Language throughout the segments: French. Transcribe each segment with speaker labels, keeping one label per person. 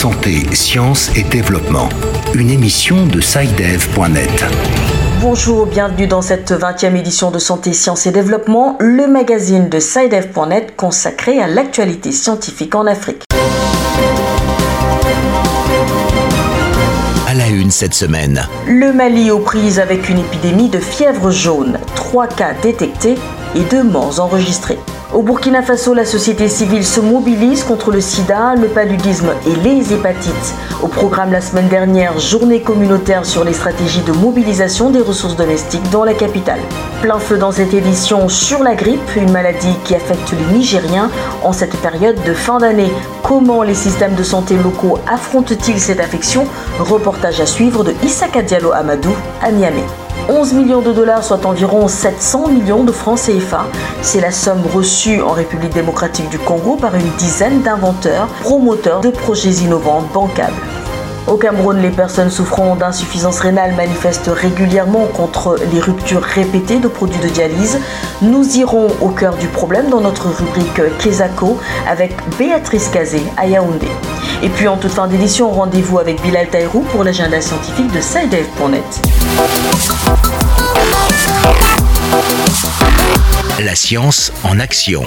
Speaker 1: Santé, sciences et développement. Une émission de SciDev.net.
Speaker 2: Bonjour, bienvenue dans cette 20e édition de Santé, Sciences et Développement, le magazine de SciDev.net consacré à l'actualité scientifique en Afrique.
Speaker 1: À la une cette semaine.
Speaker 2: Le Mali aux prises avec une épidémie de fièvre jaune. Trois cas détectés et deux morts enregistrés. Au Burkina Faso, la société civile se mobilise contre le sida, le paludisme et les hépatites. Au programme la semaine dernière, journée communautaire sur les stratégies de mobilisation des ressources domestiques dans la capitale. Plein feu dans cette édition sur la grippe, une maladie qui affecte les Nigériens en cette période de fin d'année. Comment les systèmes de santé locaux affrontent-ils cette affection? Reportage à suivre de Issaka Diallo Amadou à Niamey. 11 millions de dollars, soit environ 700 millions de francs CFA. C'est la somme reçue en République démocratique du Congo par une dizaine d'inventeurs, promoteurs de projets innovants bancables. Au Cameroun, les personnes souffrant d'insuffisance rénale manifestent régulièrement contre les ruptures répétées de produits de dialyse. Nous irons au cœur du problème dans notre rubrique Kesako avec Béatrice Kazé à Yaoundé. Et puis en toute fin d'édition, rendez-vous avec Bilal Taïrou pour l'agenda scientifique de SciDev.net.
Speaker 1: La science en action.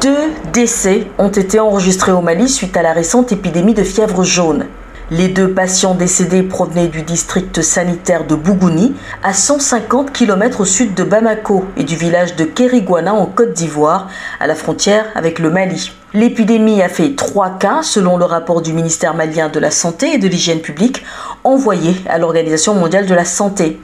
Speaker 2: Deux décès ont été enregistrés au Mali suite à la récente épidémie de fièvre jaune. Les deux patients décédés provenaient du district sanitaire de Bougouni, à 150 km au sud de Bamako et du village de Kériguana en Côte d'Ivoire, à la frontière avec le Mali. L'épidémie a fait trois cas selon le rapport du ministère malien de la Santé et de l'Hygiène publique envoyé à l'Organisation mondiale de la santé.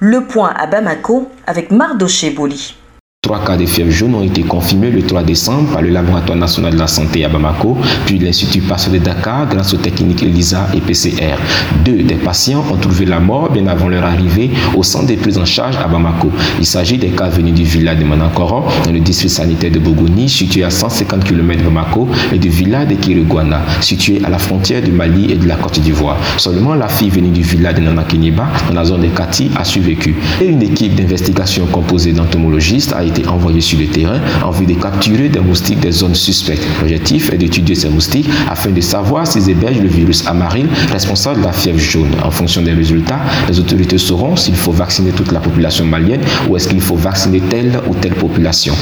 Speaker 2: Le point à Bamako avec Mardoché Boli.
Speaker 3: Trois cas de fièvre jaune ont été confirmés le 3 décembre par le Laboratoire national de la santé à Bamako, puis l'Institut Pasteur de Dakar grâce aux techniques ELISA et PCR. Deux des patients ont trouvé la mort bien avant leur arrivée au centre de prise en charge à Bamako. Il s'agit des cas venus du village de Manakoro, dans le district sanitaire de Bogoni, situé à 150 km de Bamako, et du village de Kiriguana, situé à la frontière du Mali et de la Côte d'Ivoire. Seulement la fille venue du village de Nanakiniba, dans la zone de Kati, a survécu. Et une équipe d'investigation composée d'entomologistes a été été envoyé sur le terrain en vue de capturer des moustiques des zones suspectes. L'objectif est d'étudier ces moustiques afin de savoir s'ils hébergent le virus amaril responsable de la fièvre jaune. En fonction des résultats, les autorités sauront s'il faut vacciner toute la population malienne ou est-ce qu'il faut vacciner telle ou telle population.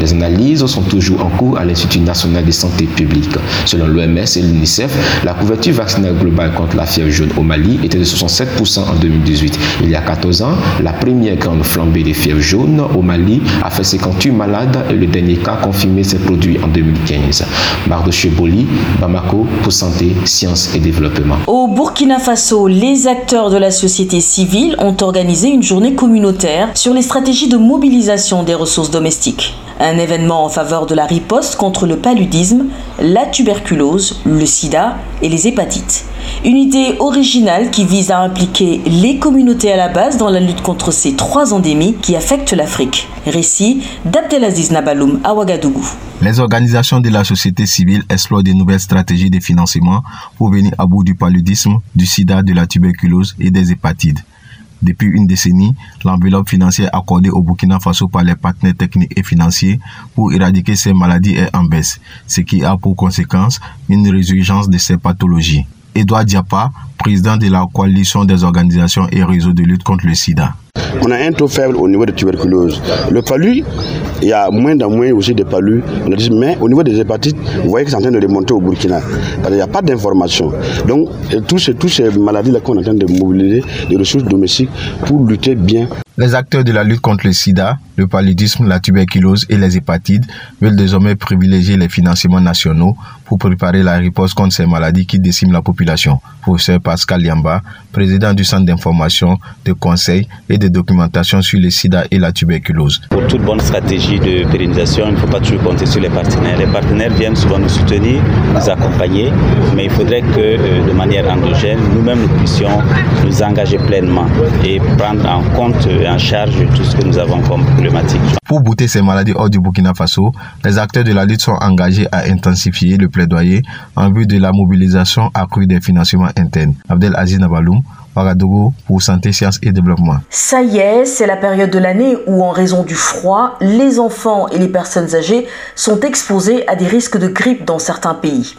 Speaker 3: Les analyses sont toujours en cours à l'Institut national de santé publique. Selon l'OMS et l'UNICEF, la couverture vaccinale globale contre la fièvre jaune au Mali était de 67% en 2018. Il y a 14 ans, la première grande flambée des fièvres jaunes au Mali a fait 58 malades et le dernier cas confirmé s'est produit en 2015. Mardo Cheboli, Bamako pour santé, sciences et développement.
Speaker 2: Au Burkina Faso, les acteurs de la société civile ont organisé une journée communautaire sur les stratégies de mobilisation des ressources domestiques. Un événement en faveur de la riposte contre le paludisme, la tuberculose, le sida et les hépatites. Une idée originale qui vise à impliquer les communautés à la base dans la lutte contre ces trois endémies qui affectent l'Afrique. Récit d'Abdelaziz Nabaloum à Ouagadougou.
Speaker 4: Les organisations de la société civile explorent de nouvelles stratégies de financement pour venir à bout du paludisme, du sida, de la tuberculose et des hépatites. Depuis une décennie, l'enveloppe financière accordée au Burkina Faso par les partenaires techniques et financiers pour éradiquer ces maladies est en baisse, ce qui a pour conséquence une résurgence de ces pathologies. Edouard Diapa, président de la coalition des organisations et réseaux de lutte contre le sida.
Speaker 5: On a un taux faible au niveau de tuberculose. Le palu, il y a moins en moins aussi de palus. Mais au niveau des hépatites, vous voyez que c'est en train de remonter au Burkina. Il n'y a pas d'information. Donc, tous ces, ces maladies-là qu'on est en train de mobiliser des ressources domestiques pour lutter bien
Speaker 4: les acteurs de la lutte contre le sida, le paludisme, la tuberculose et les hépatites veulent désormais privilégier les financements nationaux pour préparer la réponse contre ces maladies qui déciment la population. Professeur Pascal Yamba, président du Centre d'information, de conseil et de documentation sur le sida et la tuberculose.
Speaker 6: Pour toute bonne stratégie de pérennisation, il ne faut pas toujours compter sur les partenaires. Les partenaires viennent souvent nous soutenir, nous accompagner, mais il faudrait que euh, de manière endogène, nous-mêmes nous puissions nous engager pleinement et prendre en compte et en charge tout ce que nous avons comme problématique.
Speaker 4: Pour bouter ces maladies hors du Burkina Faso, les acteurs de la lutte sont engagés à intensifier le plaidoyer en vue de la mobilisation accrue des financements internes. Abdel Aziz Nabaloum, Ouagadougou pour Santé, Sciences et Développement.
Speaker 2: Ça y est, c'est la période de l'année où, en raison du froid, les enfants et les personnes âgées sont exposés à des risques de grippe dans certains pays.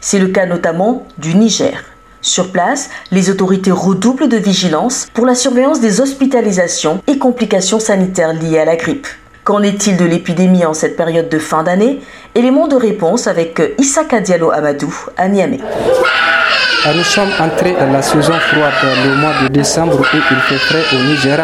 Speaker 2: C'est le cas notamment du Niger. Sur place, les autorités redoublent de vigilance pour la surveillance des hospitalisations et complications sanitaires liées à la grippe. Qu'en est-il de l'épidémie en cette période de fin d'année? Élément de réponse avec Issa Diallo Amadou à Niamey.
Speaker 7: Nous sommes entrés à la saison froide le mois de décembre où il fait frais au Niger.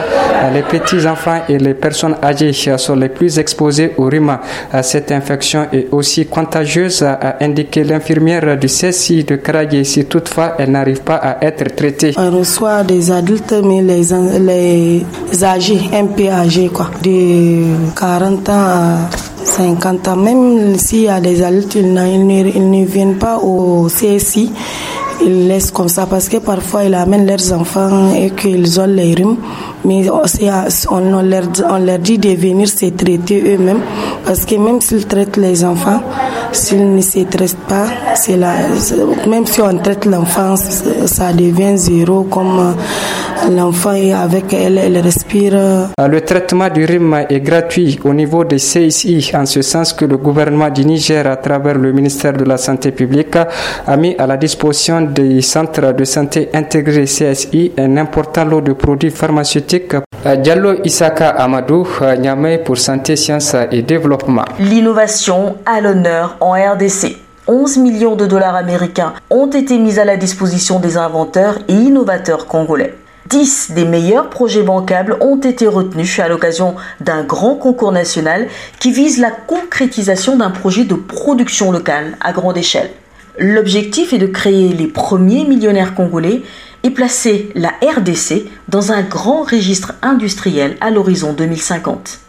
Speaker 7: Les petits enfants et les personnes âgées sont les plus exposés au rhume. Cette infection est aussi contagieuse, a indiqué l'infirmière du CSI de Karagé si toutefois elle n'arrive pas à être traitée.
Speaker 8: On reçoit des adultes, mais les, les âgés, un peu âgés, quoi, de 40 ans à 50 ans. Même s'il y a des adultes, ils ne viennent pas au CSI ils laissent comme ça parce que parfois ils amènent leurs enfants et qu'ils ont les rhumes. Mais on, leur, on leur dit de venir se traiter eux-mêmes parce que même s'ils traitent les enfants, s'ils ne se traitent pas, c'est même si on traite l'enfant, ça devient zéro comme l'enfant est avec elle, elle respire.
Speaker 7: Le traitement du rhume est gratuit au niveau des CSI en ce sens que le gouvernement du Niger à travers le ministère de la Santé publique a mis à la disposition des centres de santé intégrés CSI un important lot de produits pharmaceutiques. Diallo Isaka Amadou, Niamey pour Santé, Sciences et Développement.
Speaker 2: L'innovation à l'honneur en RDC. 11 millions de dollars américains ont été mis à la disposition des inventeurs et innovateurs congolais. 10 des meilleurs projets bancables ont été retenus à l'occasion d'un grand concours national qui vise la concrétisation d'un projet de production locale à grande échelle. L'objectif est de créer les premiers millionnaires congolais et placer la RDC dans un grand registre industriel à l'horizon 2050.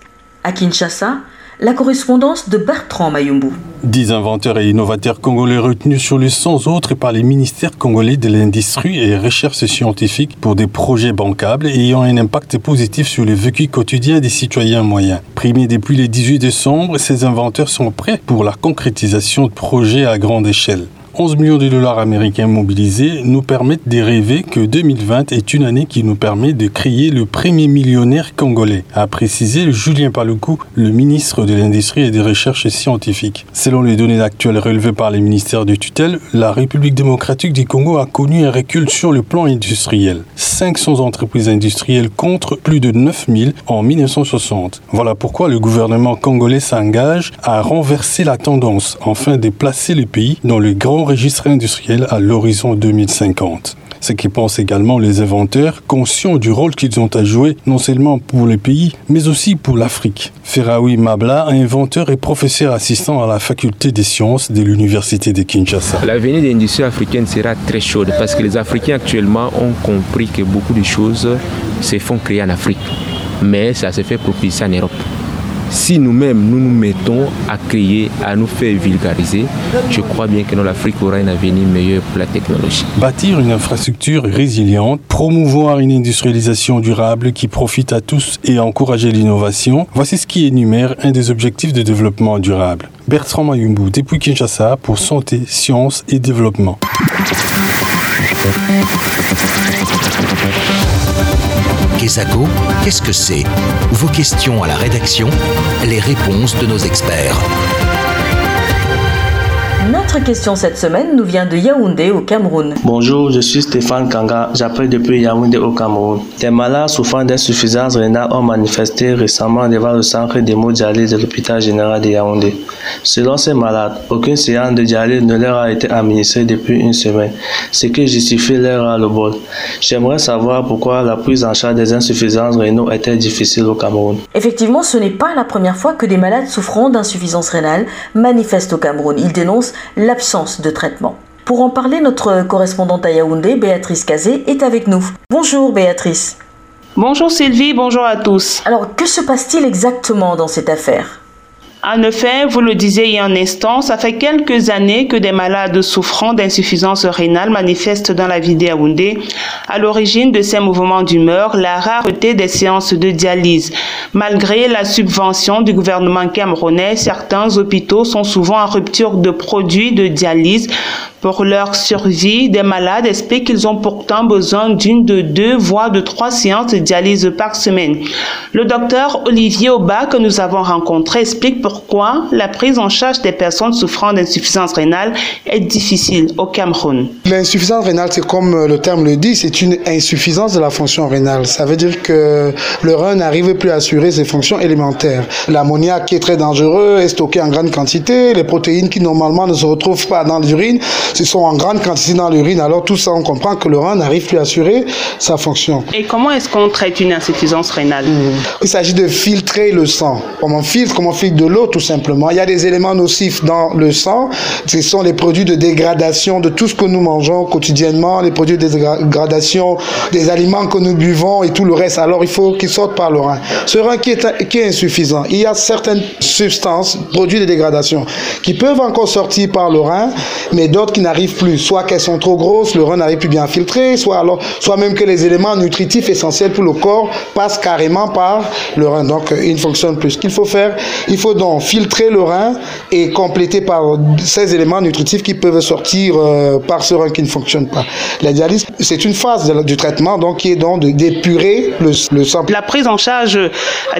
Speaker 2: À Kinshasa, la correspondance de Bertrand Mayumbu.
Speaker 9: Dix inventeurs et innovateurs congolais retenus sur les 100 autres par les ministères congolais de l'industrie et recherche scientifique pour des projets bancables ayant un impact positif sur le vécu quotidien des citoyens moyens. Primés depuis le 18 décembre, ces inventeurs sont prêts pour la concrétisation de projets à grande échelle. 11 millions de dollars américains mobilisés nous permettent de rêver que 2020 est une année qui nous permet de créer le premier millionnaire congolais, a précisé Julien Paloukou, le ministre de l'Industrie et des Recherches scientifiques. Selon les données actuelles relevées par les ministères de tutelle, la République démocratique du Congo a connu un recul sur le plan industriel. 500 entreprises industrielles contre plus de 9000 en 1960. Voilà pourquoi le gouvernement congolais s'engage à renverser la tendance afin de placer le pays dans le grand registre industriel à l'horizon 2050. Ce qui pensent également les inventeurs, conscients du rôle qu'ils ont à jouer, non seulement pour le pays, mais aussi pour l'Afrique. Ferraoui Mabla, inventeur et professeur assistant à la faculté des sciences de l'université de Kinshasa.
Speaker 10: L'avenir de l'industrie africaine sera très chaude parce que les Africains actuellement ont compris que beaucoup de choses se font créer en Afrique, mais ça se fait propulser en Europe si nous-mêmes nous nous mettons à créer, à nous faire vulgariser, je crois bien que l'Afrique aura un avenir meilleur pour la technologie.
Speaker 9: Bâtir une infrastructure résiliente, promouvoir une industrialisation durable qui profite à tous et encourager l'innovation, voici ce qui énumère un des objectifs de développement durable. Bertrand Mayumbu, depuis Kinshasa, pour Santé, Sciences et Développement.
Speaker 1: Qu'est-ce que c'est? Vos questions à la rédaction, les réponses de nos experts.
Speaker 2: Notre question cette semaine nous vient de Yaoundé au Cameroun.
Speaker 11: Bonjour, je suis Stéphane Kanga, j'appelle depuis Yaoundé au Cameroun. Des malades souffrant d'insuffisance rénale ont manifesté récemment devant le centre d'hémodialyse de l'hôpital général de Yaoundé. Selon ces malades, aucune séance de dialyse ne leur a été administrée depuis une semaine, ce qui justifie leur ras le bol. J'aimerais savoir pourquoi la prise en charge des insuffisances rénales était difficile au Cameroun.
Speaker 2: Effectivement, ce n'est pas la première fois que des malades souffrant d'insuffisance rénale manifestent au Cameroun. Ils dénoncent l'absence de traitement. Pour en parler, notre correspondante à Yaoundé, Béatrice Cazé, est avec nous. Bonjour Béatrice.
Speaker 12: Bonjour Sylvie, bonjour à tous.
Speaker 2: Alors, que se passe-t-il exactement dans cette affaire?
Speaker 12: En effet, vous le disiez il y a un instant, ça fait quelques années que des malades souffrant d'insuffisance rénale manifestent dans la ville d'Yaoundé. À l'origine de ces mouvements d'humeur, la rareté des séances de dialyse. Malgré la subvention du gouvernement camerounais, certains hôpitaux sont souvent en rupture de produits de dialyse Pour leur survie, des malades expliquent qu'ils ont pourtant besoin d'une de deux voire de trois séances de dialyse par semaine. Le docteur Olivier Auba que nous avons rencontré explique pourquoi la prise en charge des personnes souffrant d'insuffisance rénale est difficile au Cameroun.
Speaker 13: L'insuffisance rénale, c'est comme le terme le dit, c'est une insuffisance de la fonction rénale. Ça veut dire que le rein n'arrive plus à assurer ses fonctions élémentaires. L'ammoniac qui est très dangereux est stocké en grande quantité. Les protéines qui normalement ne se retrouvent pas dans l'urine, ce sont en grande quantité dans l'urine. Alors tout ça, on comprend que le rein n'arrive plus à assurer sa fonction.
Speaker 12: Et comment est-ce qu'on traite une insuffisance rénale?
Speaker 13: Il s'agit de filtrer le sang. Comme on filtre, comme on filtre de l'eau tout simplement. Il y a des éléments nocifs dans le sang. Ce sont les produits de dégradation de tout ce que nous mangeons quotidiennement, les produits de dégradation des aliments que nous buvons et tout le reste. Alors il faut qu'ils sortent par le rein. Ce rein qui est, qui est insuffisant, il y a certaines substances, produits de dégradation, qui peuvent encore sortir par le rein, mais d'autres qui n'arrivent plus. Soit qu'elles sont trop grosses, le rein n'arrive plus bien à filtrer, soit, alors, soit même que les éléments nutritifs essentiels pour le corps passent carrément par le rein. Donc il ne fonctionne plus. Ce qu'il faut faire, il faut donc filtrer le rein et compléter par ces éléments nutritifs qui peuvent sortir euh, par ce rein qui ne fonctionne pas. La dialyse, c'est une phase du traitement donc qui est donc d'épurer le, le sang.
Speaker 12: La prise en charge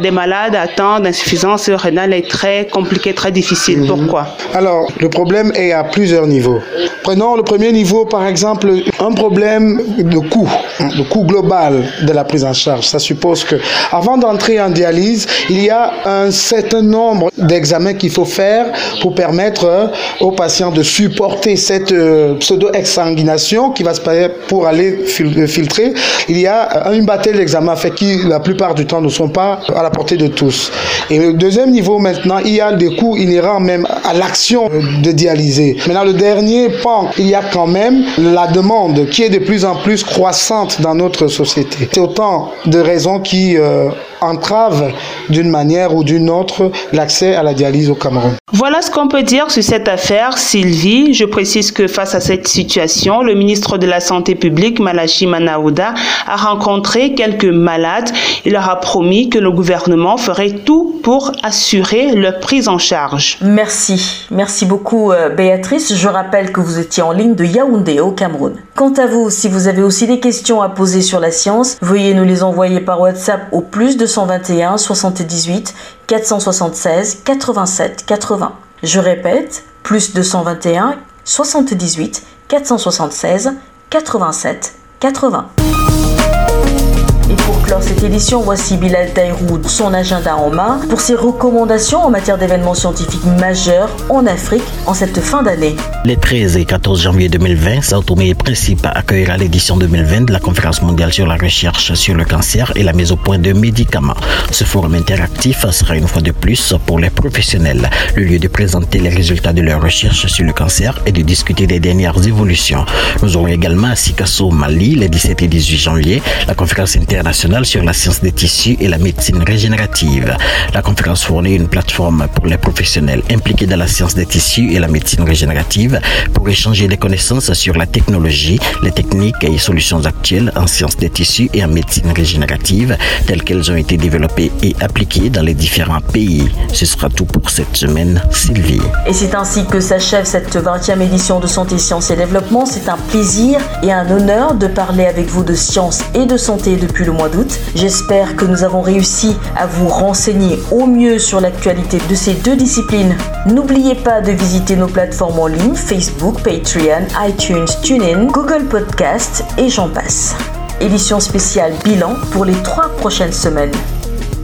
Speaker 12: des malades atteints d'insuffisance rénale est très compliquée, très difficile. Pourquoi?
Speaker 13: Alors, le problème est à plusieurs niveaux. Prenons le premier niveau, par exemple, un problème de coût, le coût global de la prise en charge. Ça suppose que, avant d'entrer en dialyse, il y a un certain nombre d'examens qu'il faut faire pour permettre aux patients de supporter cette pseudo-exsanguination qui va se passer pour aller filtrer. Il y a une bataille d'examens fait qui, la plupart du temps, ne sont pas à la portée de tous. Et le deuxième niveau, maintenant, il y a des coûts inhérents même à l'action de dialyser. Maintenant, le dernier il y a quand même la demande qui est de plus en plus croissante dans notre société. C'est autant de raisons qui euh, entravent d'une manière ou d'une autre l'accès à la dialyse au Cameroun.
Speaker 12: Voilà ce qu'on peut dire sur cette affaire, Sylvie. Je précise que face à cette situation, le ministre de la Santé publique, Malachi Manaouda, a rencontré quelques malades. Il leur a promis que le gouvernement ferait tout pour assurer leur prise en charge.
Speaker 2: Merci. Merci beaucoup, Béatrice. Je rappelle que vous étiez en ligne de Yaoundé au Cameroun. Quant à vous, si vous avez aussi des questions à poser sur la science, veuillez nous les envoyer par WhatsApp au plus 221 78 476 87 80. Je répète, plus 221 78 476 87 80. Pour clore cette édition, voici Bilal Taïroud, son agenda en main, pour ses recommandations en matière d'événements scientifiques majeurs en Afrique en cette fin d'année.
Speaker 14: Les 13 et 14 janvier 2020, Sao Tomé et Principe accueillera l'édition 2020 de la conférence mondiale sur la recherche sur le cancer et la mise au point de médicaments. Ce forum interactif sera une fois de plus pour les professionnels, le lieu de présenter les résultats de leurs recherches sur le cancer et de discuter des dernières évolutions. Nous aurons également à Sikasso, Mali, les 17 et 18 janvier, la conférence internationale sur la science des tissus et la médecine régénérative. La conférence fournit une plateforme pour les professionnels impliqués dans la science des tissus et la médecine régénérative pour échanger des connaissances sur la technologie, les techniques et solutions actuelles en sciences des tissus et en médecine régénérative telles qu'elles ont été développées et appliquées dans les différents pays. Ce sera tout pour cette semaine, Sylvie.
Speaker 2: Et c'est ainsi que s'achève cette 20e édition de Santé, Sciences et Développement. C'est un plaisir et un honneur de parler avec vous de science et de santé depuis le mois d'août. J'espère que nous avons réussi à vous renseigner au mieux sur l'actualité de ces deux disciplines. N'oubliez pas de visiter nos plateformes en ligne Facebook, Patreon, iTunes, TuneIn, Google Podcast et j'en passe. Édition spéciale bilan pour les trois prochaines semaines.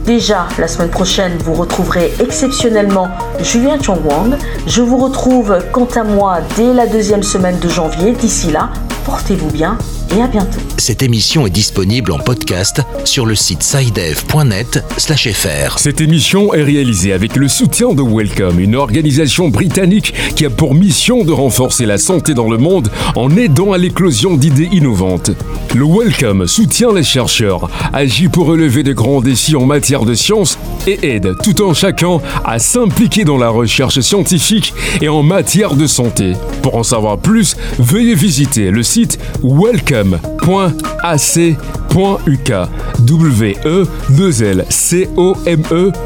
Speaker 2: Déjà, la semaine prochaine, vous retrouverez exceptionnellement Julien Chongwang. Je vous retrouve quant à moi dès la deuxième semaine de janvier. D'ici là, portez-vous bien et à bientôt.
Speaker 1: Cette émission est disponible en podcast sur le site sidev.net/fr.
Speaker 15: Cette émission est réalisée avec le soutien de Welcome, une organisation britannique qui a pour mission de renforcer la santé dans le monde en aidant à l'éclosion d'idées innovantes. Le Welcome soutient les chercheurs, agit pour relever de grands défis en matière de science et aide tout en chacun à s'impliquer dans la recherche scientifique et en matière de santé. Pour en savoir plus, veuillez visiter le site welcome welcome.ac.uk w 2 l c o m e.ac.uk